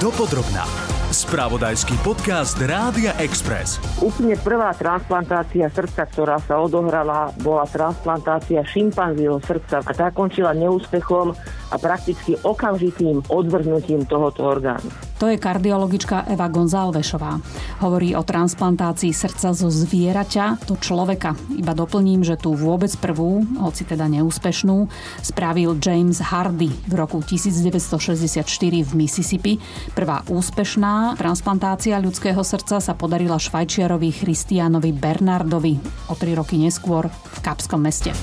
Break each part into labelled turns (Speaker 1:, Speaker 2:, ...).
Speaker 1: Dopodrobná. Spravodajský podcast Rádia Express.
Speaker 2: Úplne prvá transplantácia srdca, ktorá sa odohrala, bola transplantácia šimpanzieho srdca a tá končila neúspechom a prakticky okamžitým odvrhnutím tohoto orgánu.
Speaker 3: To je kardiologička Eva Gonzálvešová. Hovorí o transplantácii srdca zo zvieraťa do človeka. Iba doplním, že tú vôbec prvú, hoci teda neúspešnú, spravil James Hardy v roku 1964 v Mississippi. Prvá úspešná transplantácia ľudského srdca sa podarila švajčiarovi Christianovi Bernardovi o tri roky neskôr v Kapskom meste.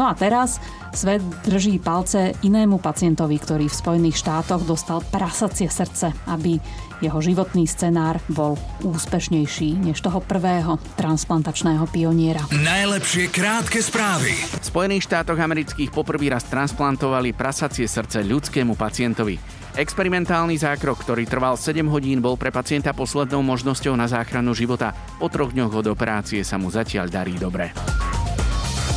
Speaker 3: No a teraz Svet drží palce inému pacientovi, ktorý v Spojených štátoch dostal prasacie srdce, aby jeho životný scenár bol úspešnejší než toho prvého transplantačného pioniera.
Speaker 1: Najlepšie krátke správy.
Speaker 4: V Spojených štátoch amerických poprvý raz transplantovali prasacie srdce ľudskému pacientovi. Experimentálny zákrok, ktorý trval 7 hodín, bol pre pacienta poslednou možnosťou na záchranu života. Po troch dňoch od operácie sa mu zatiaľ darí dobre.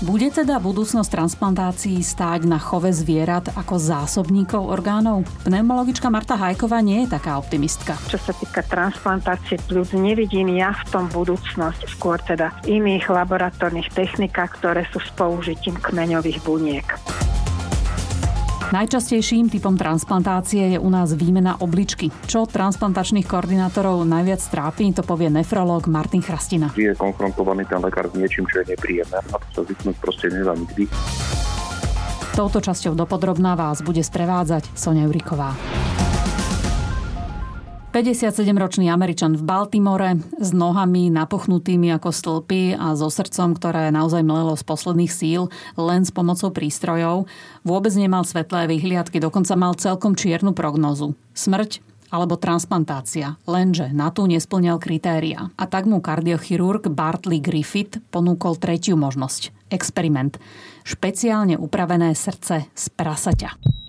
Speaker 3: Bude teda budúcnosť transplantácií stáť na chove zvierat ako zásobníkov orgánov? Pneumologička Marta Hajková nie je taká optimistka.
Speaker 5: Čo sa týka transplantácie plus, nevidím ja v tom budúcnosť, skôr teda iných laboratórnych technikách, ktoré sú s použitím kmeňových buniek.
Speaker 3: Najčastejším typom transplantácie je u nás výmena obličky. Čo transplantačných koordinátorov najviac trápi, to povie nefrológ Martin Chrastina.
Speaker 6: Je konfrontovaný ten lekár s niečím, čo je nepríjemné a to sa zvyknúť proste nedá nikdy.
Speaker 3: Touto časťou dopodrobná vás bude sprevádzať Sonia Juriková. 57-ročný Američan v Baltimore s nohami napuchnutými ako stĺpy a so srdcom, ktoré naozaj mlelo z posledných síl len s pomocou prístrojov, vôbec nemal svetlé vyhliadky, dokonca mal celkom čiernu prognozu. Smrť alebo transplantácia, lenže na tú nesplňal kritéria. A tak mu kardiochirurg Bartley Griffith ponúkol tretiu možnosť. Experiment. Špeciálne upravené srdce z prasaťa.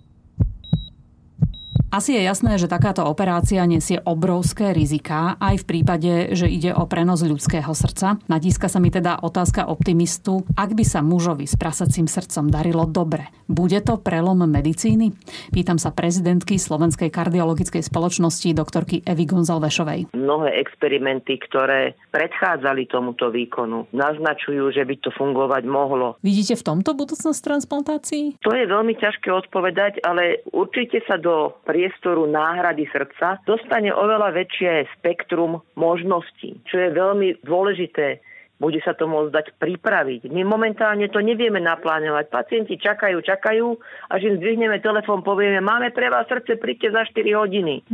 Speaker 3: Asi je jasné, že takáto operácia nesie obrovské riziká, aj v prípade, že ide o prenos ľudského srdca. Natíska sa mi teda otázka optimistu, ak by sa mužovi s prasacím srdcom darilo dobre. Bude to prelom medicíny? Pýtam sa prezidentky Slovenskej kardiologickej spoločnosti doktorky Evy Gonzalvešovej.
Speaker 2: Mnohé experimenty, ktoré predchádzali tomuto výkonu, naznačujú, že by to fungovať mohlo.
Speaker 3: Vidíte v tomto budúcnosť transplantácií?
Speaker 2: To je veľmi ťažké odpovedať, ale určite sa do priestoru náhrady srdca dostane oveľa väčšie spektrum možností, čo je veľmi dôležité bude sa to môcť dať pripraviť. My momentálne to nevieme naplánovať. Pacienti čakajú, čakajú, až im zdvihneme telefón, povieme, máme pre vás srdce, príďte za 4 hodiny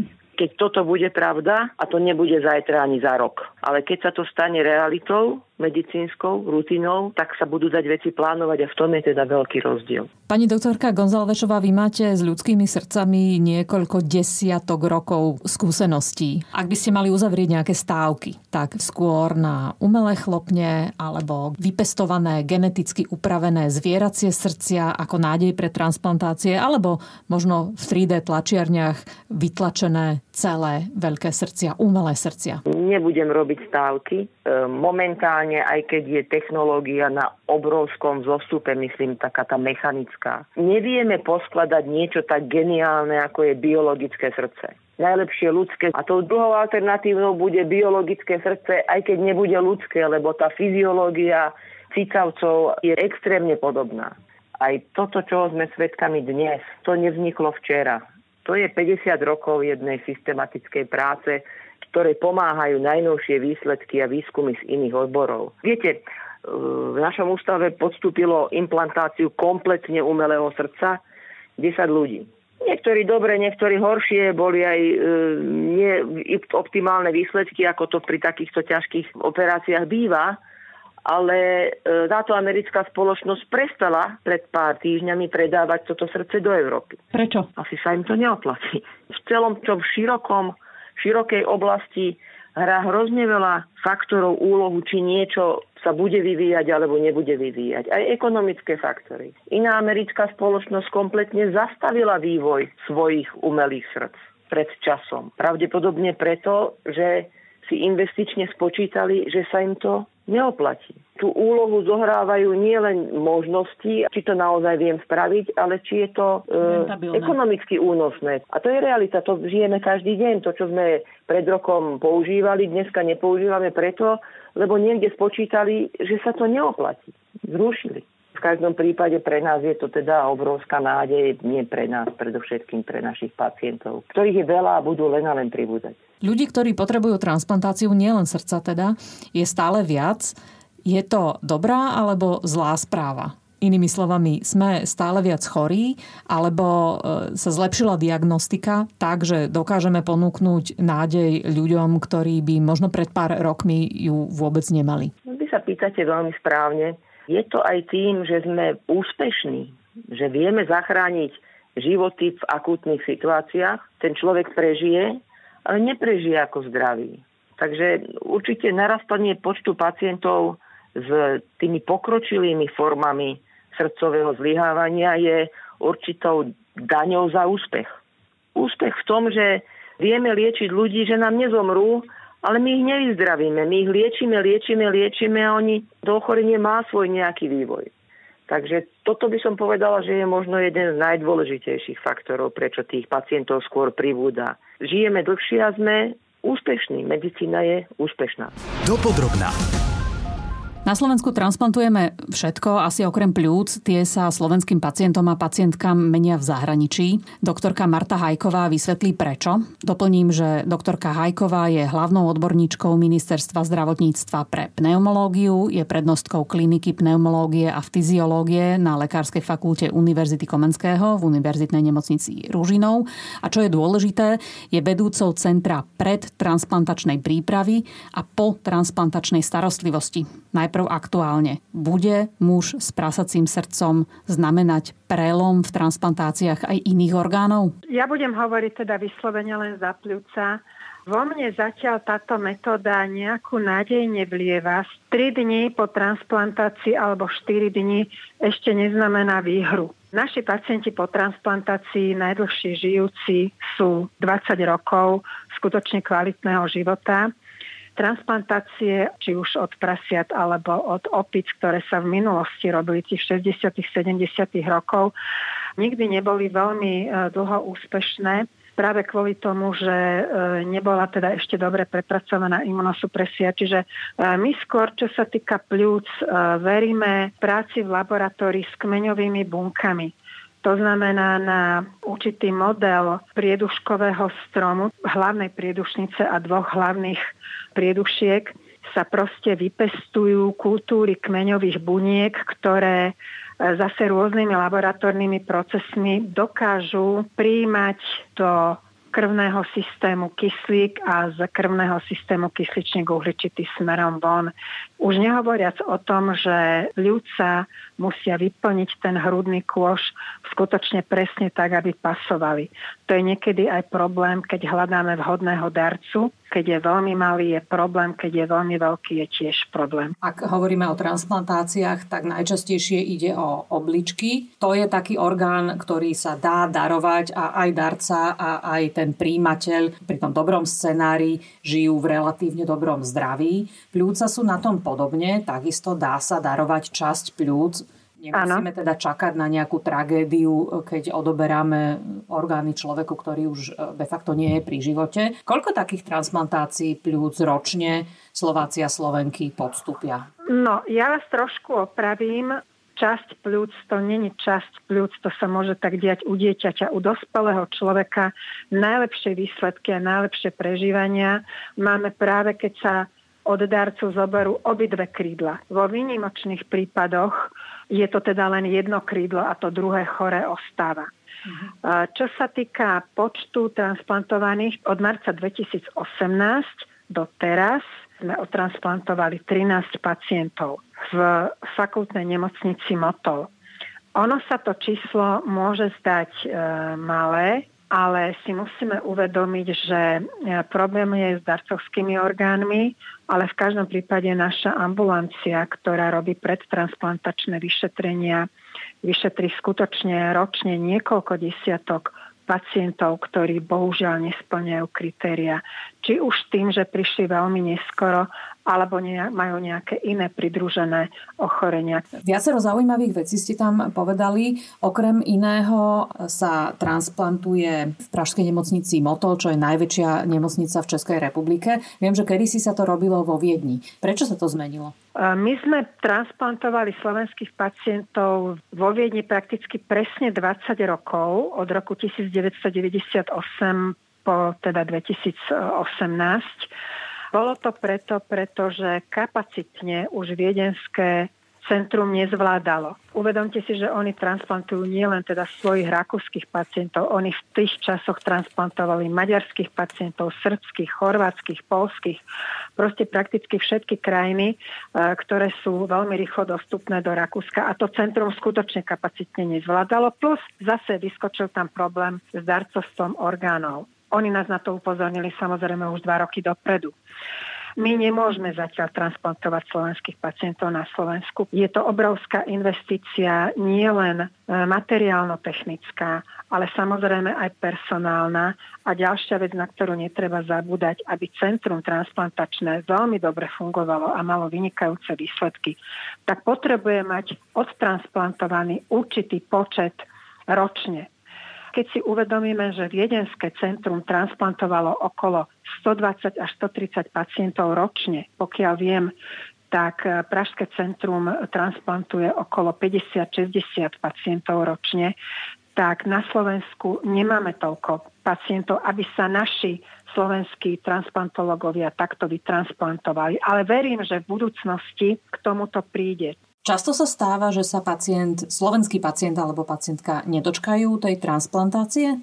Speaker 2: keď toto bude pravda, a to nebude zajtra ani za rok, ale keď sa to stane realitou, medicínskou rutinou, tak sa budú dať veci plánovať a v tom je teda veľký rozdiel.
Speaker 3: Pani doktorka Gonzálvešová, vy máte s ľudskými srdcami niekoľko desiatok rokov skúseností. Ak by ste mali uzavrieť nejaké stávky, tak skôr na umelé chlopne alebo vypestované, geneticky upravené zvieracie srdcia ako nádej pre transplantácie, alebo možno v 3D tlačiarniach vytlačené celé veľké srdcia, umelé srdcia?
Speaker 2: Nebudem robiť stávky. E, momentálne, aj keď je technológia na obrovskom zostupe, myslím, taká tá mechanická, nevieme poskladať niečo tak geniálne, ako je biologické srdce najlepšie ľudské. A tou druhou alternatívou bude biologické srdce, aj keď nebude ľudské, lebo tá fyziológia cicavcov je extrémne podobná. Aj toto, čo sme svedkami dnes, to nevzniklo včera. To je 50 rokov jednej systematickej práce, ktoré pomáhajú najnovšie výsledky a výskumy z iných odborov. Viete, v našom ústave podstúpilo implantáciu kompletne umelého srdca 10 ľudí. Niektorí dobre, niektorí horšie, boli aj e, nie optimálne výsledky, ako to pri takýchto ťažkých operáciách býva ale e, táto americká spoločnosť prestala pred pár týždňami predávať toto srdce do Európy.
Speaker 3: Prečo?
Speaker 2: Asi sa im to neoplatí. V celom tom širokom, širokej oblasti hrá hrozne veľa faktorov úlohu, či niečo sa bude vyvíjať alebo nebude vyvíjať. Aj ekonomické faktory. Iná americká spoločnosť kompletne zastavila vývoj svojich umelých srdc pred časom. Pravdepodobne preto, že si investične spočítali, že sa im to neoplatí. Tú úlohu zohrávajú nielen možnosti, či to naozaj viem spraviť, ale či je to e, ekonomicky únosné. A to je realita, to žijeme každý deň. To, čo sme pred rokom používali, dneska nepoužívame preto, lebo niekde spočítali, že sa to neoplatí. Zrušili. V každom prípade pre nás je to teda obrovská nádej, nie pre nás, predovšetkým pre našich pacientov, ktorých je veľa a budú len a len pribúdať.
Speaker 3: Ľudí, ktorí potrebujú transplantáciu, nielen srdca teda, je stále viac. Je to dobrá alebo zlá správa? Inými slovami, sme stále viac chorí, alebo e, sa zlepšila diagnostika tak, že dokážeme ponúknuť nádej ľuďom, ktorí by možno pred pár rokmi ju vôbec nemali?
Speaker 2: Vy sa pýtate veľmi správne. Je to aj tým, že sme úspešní, že vieme zachrániť životy v akútnych situáciách. Ten človek prežije, ale neprežije ako zdravý. Takže určite narastanie počtu pacientov s tými pokročilými formami srdcového zlyhávania je určitou daňou za úspech. Úspech v tom, že vieme liečiť ľudí, že nám nezomrú, ale my ich nevyzdravíme. My ich liečíme, liečíme, liečíme a oni, to ochorenie má svoj nejaký vývoj. Takže toto by som povedala, že je možno jeden z najdôležitejších faktorov, prečo tých pacientov skôr pribúda. Žijeme dlhšie a sme úspešní. Medicína je úspešná. Dopodrobná.
Speaker 3: Na Slovensku transplantujeme všetko, asi okrem pľúc. Tie sa slovenským pacientom a pacientkám menia v zahraničí. Doktorka Marta Hajková vysvetlí prečo. Doplním, že doktorka Hajková je hlavnou odborníčkou Ministerstva zdravotníctva pre pneumológiu, je prednostkou kliniky pneumológie a fyziológie na Lekárskej fakulte Univerzity Komenského v Univerzitnej nemocnici Ružinov. A čo je dôležité, je vedúcou centra predtransplantačnej prípravy a po transplantačnej starostlivosti. Najprv aktuálne. Bude muž s prasacím srdcom znamenať prelom v transplantáciách aj iných orgánov?
Speaker 5: Ja budem hovoriť teda vyslovene len za pľúca. Vo mne zatiaľ táto metóda nejakú nádej nevlieva. 3 dní po transplantácii alebo 4 dní ešte neznamená výhru. Naši pacienti po transplantácii najdlhšie žijúci sú 20 rokov skutočne kvalitného života transplantácie, či už od prasiat alebo od opic, ktoré sa v minulosti robili tých 60 70 rokov, nikdy neboli veľmi e, dlho úspešné práve kvôli tomu, že e, nebola teda ešte dobre prepracovaná imunosupresia. Čiže e, my skôr, čo sa týka pľúc, veríme práci v laboratórii s kmeňovými bunkami. To znamená na určitý model prieduškového stromu, hlavnej priedušnice a dvoch hlavných priedušiek sa proste vypestujú kultúry kmeňových buniek, ktoré e, zase rôznymi laboratórnymi procesmi dokážu príjmať do krvného systému kyslík a z krvného systému kysličník uhličitý smerom von. Už nehovoriac o tom, že ľudca musia vyplniť ten hrudný kôš skutočne presne tak, aby pasovali. To je niekedy aj problém, keď hľadáme vhodného darcu. Keď je veľmi malý, je problém, keď je veľmi veľký, je tiež problém.
Speaker 3: Ak hovoríme o transplantáciách, tak najčastejšie ide o obličky. To je taký orgán, ktorý sa dá darovať a aj darca a aj ten príjimateľ pri tom dobrom scenári žijú v relatívne dobrom zdraví. Pľúca sú na tom podobne, takisto dá sa darovať časť pľúc Nemusíme ano. teda čakať na nejakú tragédiu, keď odoberáme orgány človeku, ktorý už e, de facto nie je pri živote. Koľko takých transplantácií pľúc ročne Slovácia a Slovenky podstúpia?
Speaker 5: No, ja vás trošku opravím časť pľúc, to není časť pľúc, to sa môže tak diať u dieťaťa, u dospelého človeka. Najlepšie výsledky a najlepšie prežívania máme práve, keď sa od darcu zoberú obidve krídla. Vo výnimočných prípadoch je to teda len jedno krídlo a to druhé chore ostáva. Uh-huh. Čo sa týka počtu transplantovaných, od marca 2018 do teraz sme otransplantovali 13 pacientov v fakultnej nemocnici Motol. Ono sa to číslo môže zdať e, malé, ale si musíme uvedomiť, že e, problém je s darcovskými orgánmi, ale v každom prípade naša ambulancia, ktorá robí predtransplantačné vyšetrenia, vyšetrí skutočne ročne niekoľko desiatok pacientov, ktorí bohužiaľ nesplňajú kritéria. Či už tým, že prišli veľmi neskoro, alebo ne, majú nejaké iné pridružené ochorenia.
Speaker 3: Viacero zaujímavých vecí ste tam povedali. Okrem iného sa transplantuje v Pražskej nemocnici Motol, čo je najväčšia nemocnica v Českej republike. Viem, že kedysi sa to robilo vo Viedni. Prečo sa to zmenilo?
Speaker 5: My sme transplantovali slovenských pacientov vo Viedni prakticky presne 20 rokov, od roku 1998 po teda 2018. Bolo to preto, pretože kapacitne už viedenské centrum nezvládalo. Uvedomte si, že oni transplantujú nielen teda svojich rakúskych pacientov, oni v tých časoch transplantovali maďarských pacientov, srbských, chorvátskych, polských, proste prakticky všetky krajiny, e, ktoré sú veľmi rýchlo dostupné do Rakúska a to centrum skutočne kapacitne nezvládalo, plus zase vyskočil tam problém s darcovstvom orgánov. Oni nás na to upozornili samozrejme už dva roky dopredu. My nemôžeme zatiaľ transplantovať slovenských pacientov na Slovensku. Je to obrovská investícia, nie len e, materiálno-technická, ale samozrejme aj personálna. A ďalšia vec, na ktorú netreba zabúdať, aby centrum transplantačné veľmi dobre fungovalo a malo vynikajúce výsledky, tak potrebuje mať odtransplantovaný určitý počet ročne keď si uvedomíme, že Viedenské centrum transplantovalo okolo 120 až 130 pacientov ročne, pokiaľ viem, tak eh, Pražské centrum transplantuje okolo 50-60 pacientov ročne, tak na Slovensku nemáme toľko pacientov, aby sa naši slovenskí transplantológovia takto vytransplantovali. Ale verím, že v budúcnosti k tomuto príde.
Speaker 3: Často sa stáva, že sa pacient, slovenský pacient alebo pacientka nedočkajú tej transplantácie?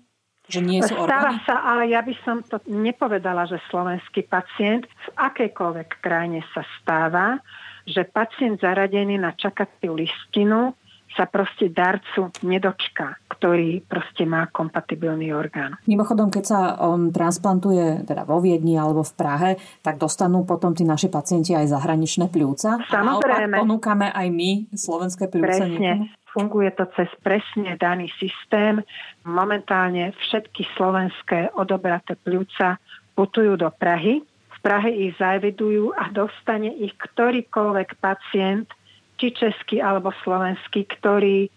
Speaker 3: Že nie sú
Speaker 5: Stáva sa, ale ja by som to nepovedala, že slovenský pacient v akejkoľvek krajine sa stáva, že pacient zaradený na čakaciu listinu sa proste darcu nedočká, ktorý proste má kompatibilný orgán.
Speaker 3: Mimochodom, keď sa on transplantuje teda vo Viedni alebo v Prahe, tak dostanú potom tí naši pacienti aj zahraničné pľúca.
Speaker 5: Samozrejme.
Speaker 3: A ponúkame aj my slovenské pľúca.
Speaker 5: Presne. Funguje to cez presne daný systém. Momentálne všetky slovenské odobraté pľúca putujú do Prahy. V Prahe ich zaevidujú a dostane ich ktorýkoľvek pacient či český alebo slovenský, ktorý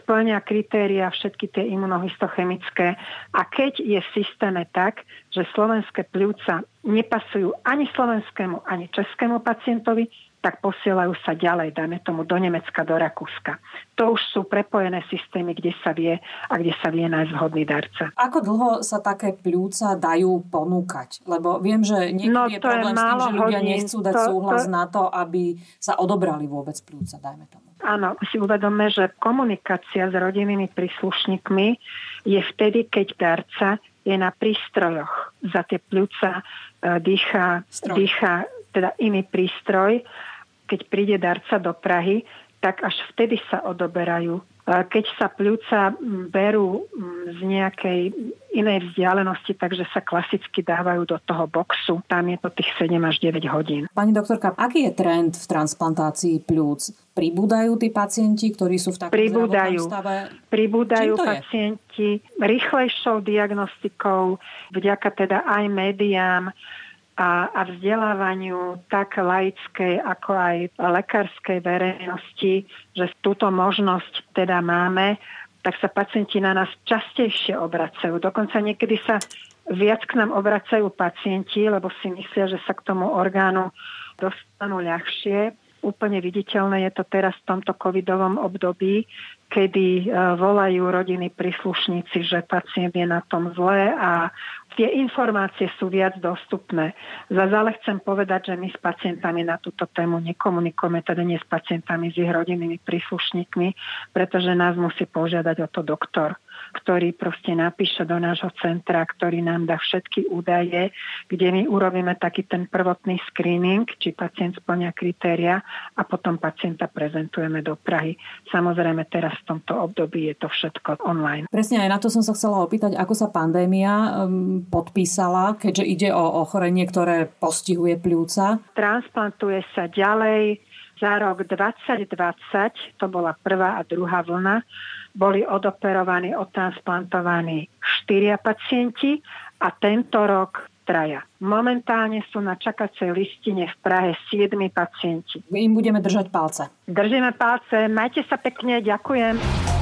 Speaker 5: splňa kritéria všetky tie imunohistochemické. A keď je v systéme tak, že slovenské pľúca nepasujú ani slovenskému, ani českému pacientovi, tak posielajú sa ďalej, dajme tomu do Nemecka, do Rakúska. To už sú prepojené systémy, kde sa vie a kde sa vie nájsť vhodný darca.
Speaker 3: Ako dlho sa také pľúca dajú ponúkať? Lebo viem, že niekedy no, je problém je s tým, že ľudia hodín. nechcú dať to, súhlas to... na to, aby sa odobrali vôbec pľúca, dajme tomu.
Speaker 5: Áno, si uvedome, že komunikácia s rodinnými príslušníkmi je vtedy, keď darca je na prístrojoch. Za tie pľúca e, dýcha, dýcha teda iný prístroj keď príde darca do Prahy, tak až vtedy sa odoberajú. Keď sa pľúca berú z nejakej inej vzdialenosti, takže sa klasicky dávajú do toho boxu. Tam je to tých 7 až 9 hodín.
Speaker 3: Pani doktorka, aký je trend v transplantácii pľúc? Pribúdajú tí pacienti, ktorí sú v takom
Speaker 5: pribúdajú,
Speaker 3: stave?
Speaker 5: Pribúdajú pacienti rýchlejšou diagnostikou, vďaka teda aj médiám, a, a vzdelávaniu tak laickej, ako aj lekárskej verejnosti, že túto možnosť teda máme, tak sa pacienti na nás častejšie obracajú. Dokonca niekedy sa viac k nám obracajú pacienti, lebo si myslia, že sa k tomu orgánu dostanú ľahšie. Úplne viditeľné je to teraz v tomto covidovom období, kedy e, volajú rodiny príslušníci, že pacient je na tom zle a tie informácie sú viac dostupné. Za ale chcem povedať, že my s pacientami na túto tému nekomunikujeme, teda nie s pacientami, s ich rodinnými príslušníkmi, pretože nás musí požiadať o to doktor ktorý proste napíše do nášho centra, ktorý nám dá všetky údaje, kde my urobíme taký ten prvotný screening, či pacient splňa kritéria a potom pacienta prezentujeme do Prahy. Samozrejme teraz v tomto období je to všetko online.
Speaker 3: Presne aj na to som sa chcela opýtať, ako sa pandémia um, podpísala, keďže ide o ochorenie, ktoré postihuje pľúca.
Speaker 5: Transplantuje sa ďalej za rok 2020, to bola prvá a druhá vlna, boli odoperovaní, odtransplantovaní štyria pacienti a tento rok traja. Momentálne sú na čakacej listine v Prahe 7 pacienti.
Speaker 3: Im budeme držať palce.
Speaker 5: Držíme palce, majte sa pekne, ďakujem.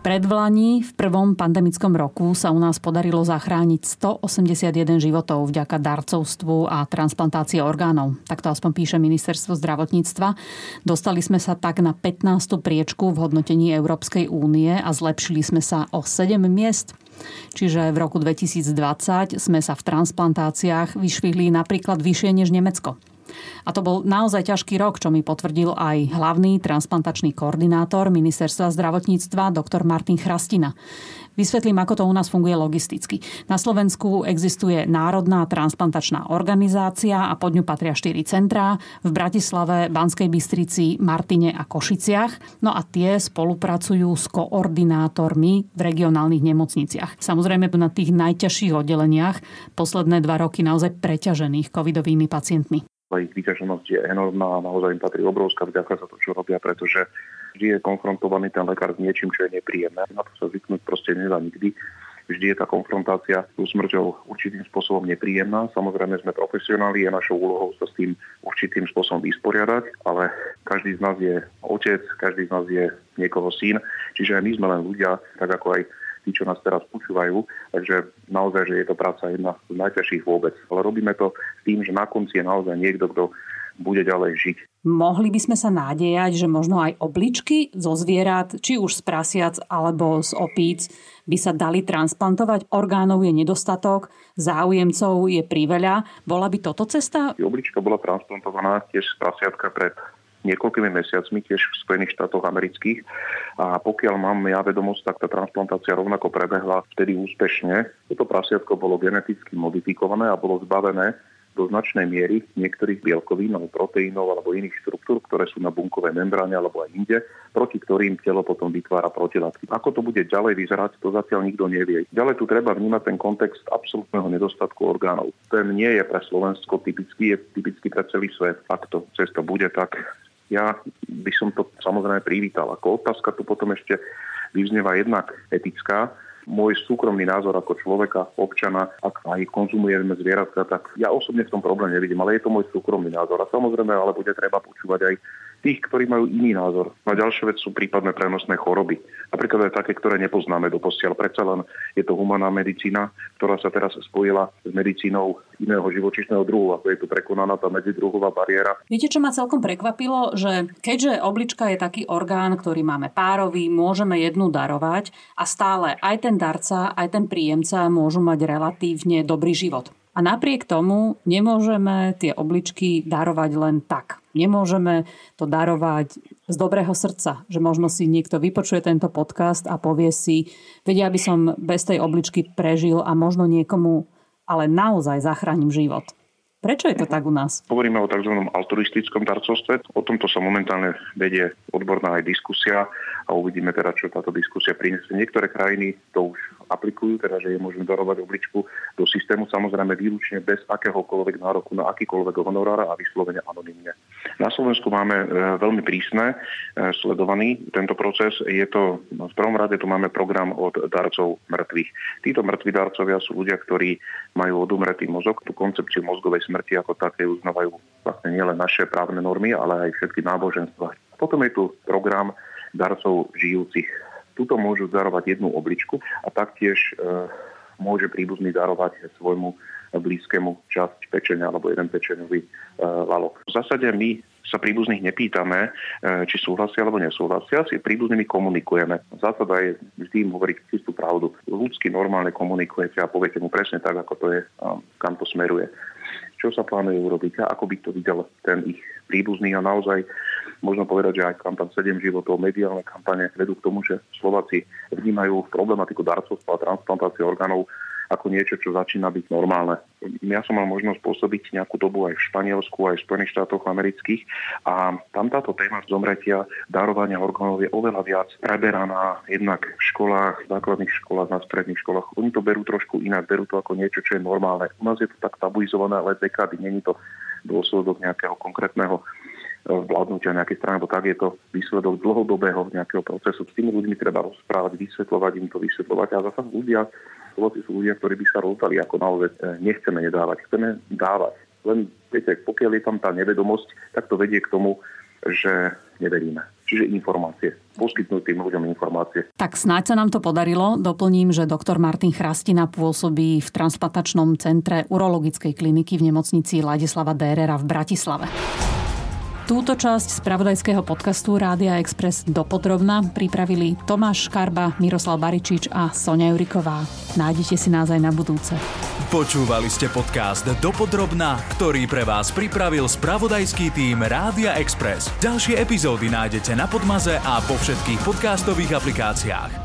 Speaker 3: Predvlani v prvom pandemickom roku sa u nás podarilo zachrániť 181 životov vďaka darcovstvu a transplantácii orgánov. Tak to aspoň píše ministerstvo zdravotníctva. Dostali sme sa tak na 15. priečku v hodnotení Európskej únie a zlepšili sme sa o 7 miest. Čiže v roku 2020 sme sa v transplantáciách vyšvihli napríklad vyššie než Nemecko. A to bol naozaj ťažký rok, čo mi potvrdil aj hlavný transplantačný koordinátor ministerstva zdravotníctva dr. Martin Chrastina. Vysvetlím, ako to u nás funguje logisticky. Na Slovensku existuje Národná transplantačná organizácia a pod ňu patria štyri centrá v Bratislave, Banskej Bystrici, Martine a Košiciach. No a tie spolupracujú s koordinátormi v regionálnych nemocniciach. Samozrejme na tých najťažších oddeleniach posledné dva roky naozaj preťažených covidovými pacientmi
Speaker 6: ich vyťaženosť je enormná a naozaj im patrí obrovská vďaka za to, čo robia, pretože vždy je konfrontovaný ten lekár s niečím, čo je nepríjemné. Na to sa zvyknúť proste nedá nikdy. Vždy je tá konfrontácia s smrťou určitým spôsobom nepríjemná. Samozrejme sme profesionáli, je našou úlohou sa s tým určitým spôsobom vysporiadať, ale každý z nás je otec, každý z nás je niekoho syn, čiže aj my sme len ľudia, tak ako aj tí, čo nás teraz počúvajú. Takže naozaj, že je to práca jedna z najťažších vôbec. Ale robíme to s tým, že na konci je naozaj niekto, kto bude ďalej žiť.
Speaker 3: Mohli by sme sa nádejať, že možno aj obličky zo zvierat, či už z prasiac alebo z opíc, by sa dali transplantovať. Orgánov je nedostatok, záujemcov je priveľa. Bola by toto cesta?
Speaker 6: Oblička bola transplantovaná tiež z prasiatka pred niekoľkými mesiacmi tiež v Spojených štátoch amerických. A pokiaľ mám ja vedomosť, tak tá transplantácia rovnako prebehla vtedy úspešne. Toto prasiatko bolo geneticky modifikované a bolo zbavené do značnej miery niektorých bielkovín alebo proteínov alebo iných štruktúr, ktoré sú na bunkovej membráne alebo aj inde, proti ktorým telo potom vytvára protilátky. Ako to bude ďalej vyzerať, to zatiaľ nikto nevie. Ďalej tu treba vnímať ten kontext absolútneho nedostatku orgánov. Ten nie je pre Slovensko typický, je typický pre celý svet. Ak to cesta bude, tak ja by som to samozrejme privítal. Ako otázka tu potom ešte vyznieva jednak etická, môj súkromný názor ako človeka, občana, ak aj konzumujeme zvieratka, tak ja osobne v tom problém nevidím, ale je to môj súkromný názor. A samozrejme, ale bude treba počúvať aj tých, ktorí majú iný názor. A ďalšia vec sú prípadné prenosné choroby. Napríklad aj také, ktoré nepoznáme do posiaľ. Predsa len je to humaná medicína, ktorá sa teraz spojila s medicínou iného živočišného druhu, ako je tu prekonaná tá medzidruhová bariéra.
Speaker 3: Viete, čo ma celkom prekvapilo? Že keďže oblička je taký orgán, ktorý máme párový, môžeme jednu darovať a stále aj ten darca, aj ten príjemca môžu mať relatívne dobrý život. A napriek tomu nemôžeme tie obličky darovať len tak. Nemôžeme to darovať z dobrého srdca, že možno si niekto vypočuje tento podcast a povie si, vedia, aby som bez tej obličky prežil a možno niekomu ale naozaj zachránim život. Prečo je to tak u nás?
Speaker 6: Hovoríme o tzv. altruistickom darcovstve. O tomto sa momentálne vedie odborná aj diskusia a uvidíme teda, čo táto diskusia prinesie. Niektoré krajiny to už aplikujú, teda že je možné darovať obličku do systému, samozrejme výlučne bez akéhokoľvek nároku na akýkoľvek honorára a vyslovene anonimne. Na Slovensku máme e, veľmi prísne e, sledovaný tento proces. Je to, v prvom rade tu máme program od darcov mŕtvych. Títo mŕtvi darcovia sú ľudia, ktorí majú odumretý mozog. Tú koncepciu mozgovej smrti ako také uznávajú vlastne nielen naše právne normy, ale aj všetky náboženstva. Potom je tu program darcov žijúcich. Tuto môžu darovať jednu obličku a taktiež e, môže príbuzný darovať svojmu blízkemu časť pečenia alebo jeden pečeňový e, lalok. V zásade my sa príbuzných nepýtame, e, či súhlasia alebo nesúhlasia, si príbuznými komunikujeme. Zásada je vždy im hovoriť čistú pravdu. Ľudsky normálne komunikujete a poviete mu presne tak, ako to je, kam to smeruje. Čo sa plánuje urobiť a ako by to videl ten ich príbuzný a naozaj možno povedať, že aj kampaň 7 životov, mediálne kampane vedú k tomu, že Slováci vnímajú problematiku darcovstva a transplantácie orgánov ako niečo, čo začína byť normálne. Ja som mal možnosť pôsobiť nejakú dobu aj v Španielsku, aj v Spojených štátoch amerických a tam táto téma zomretia, darovania orgánov je oveľa viac preberaná jednak v školách, v základných školách, na stredných školách. Oni to berú trošku inak, berú to ako niečo, čo je normálne. U nás je to tak tabuizované, ale dekády není to dôsledok nejakého konkrétneho vládnutia nejakej strany, lebo tak je to výsledok dlhodobého nejakého procesu. S tými ľuďmi treba rozprávať, vysvetľovať im to, vysvetľovať a zase ľudia Slováci sú ľudia, ktorí by sa rozdali ako naozaj nechceme nedávať, chceme dávať. Len viete, pokiaľ je tam tá nevedomosť, tak to vedie k tomu, že neveríme. Čiže informácie. Poskytnúť tým ľuďom informácie.
Speaker 3: Tak snáď sa nám to podarilo. Doplním, že doktor Martin Chrastina pôsobí v transplantačnom centre urologickej kliniky v nemocnici Ladislava Dérera v Bratislave. Túto časť spravodajského podcastu Rádia Express dopodrobna pripravili Tomáš Škarba, Miroslav Baričič a Sonia Juriková. Nájdete si nás aj na budúce.
Speaker 1: Počúvali ste podcast Dopodrobna, ktorý pre vás pripravil spravodajský tým Rádia Express. Ďalšie epizódy nájdete na Podmaze a po všetkých podcastových aplikáciách.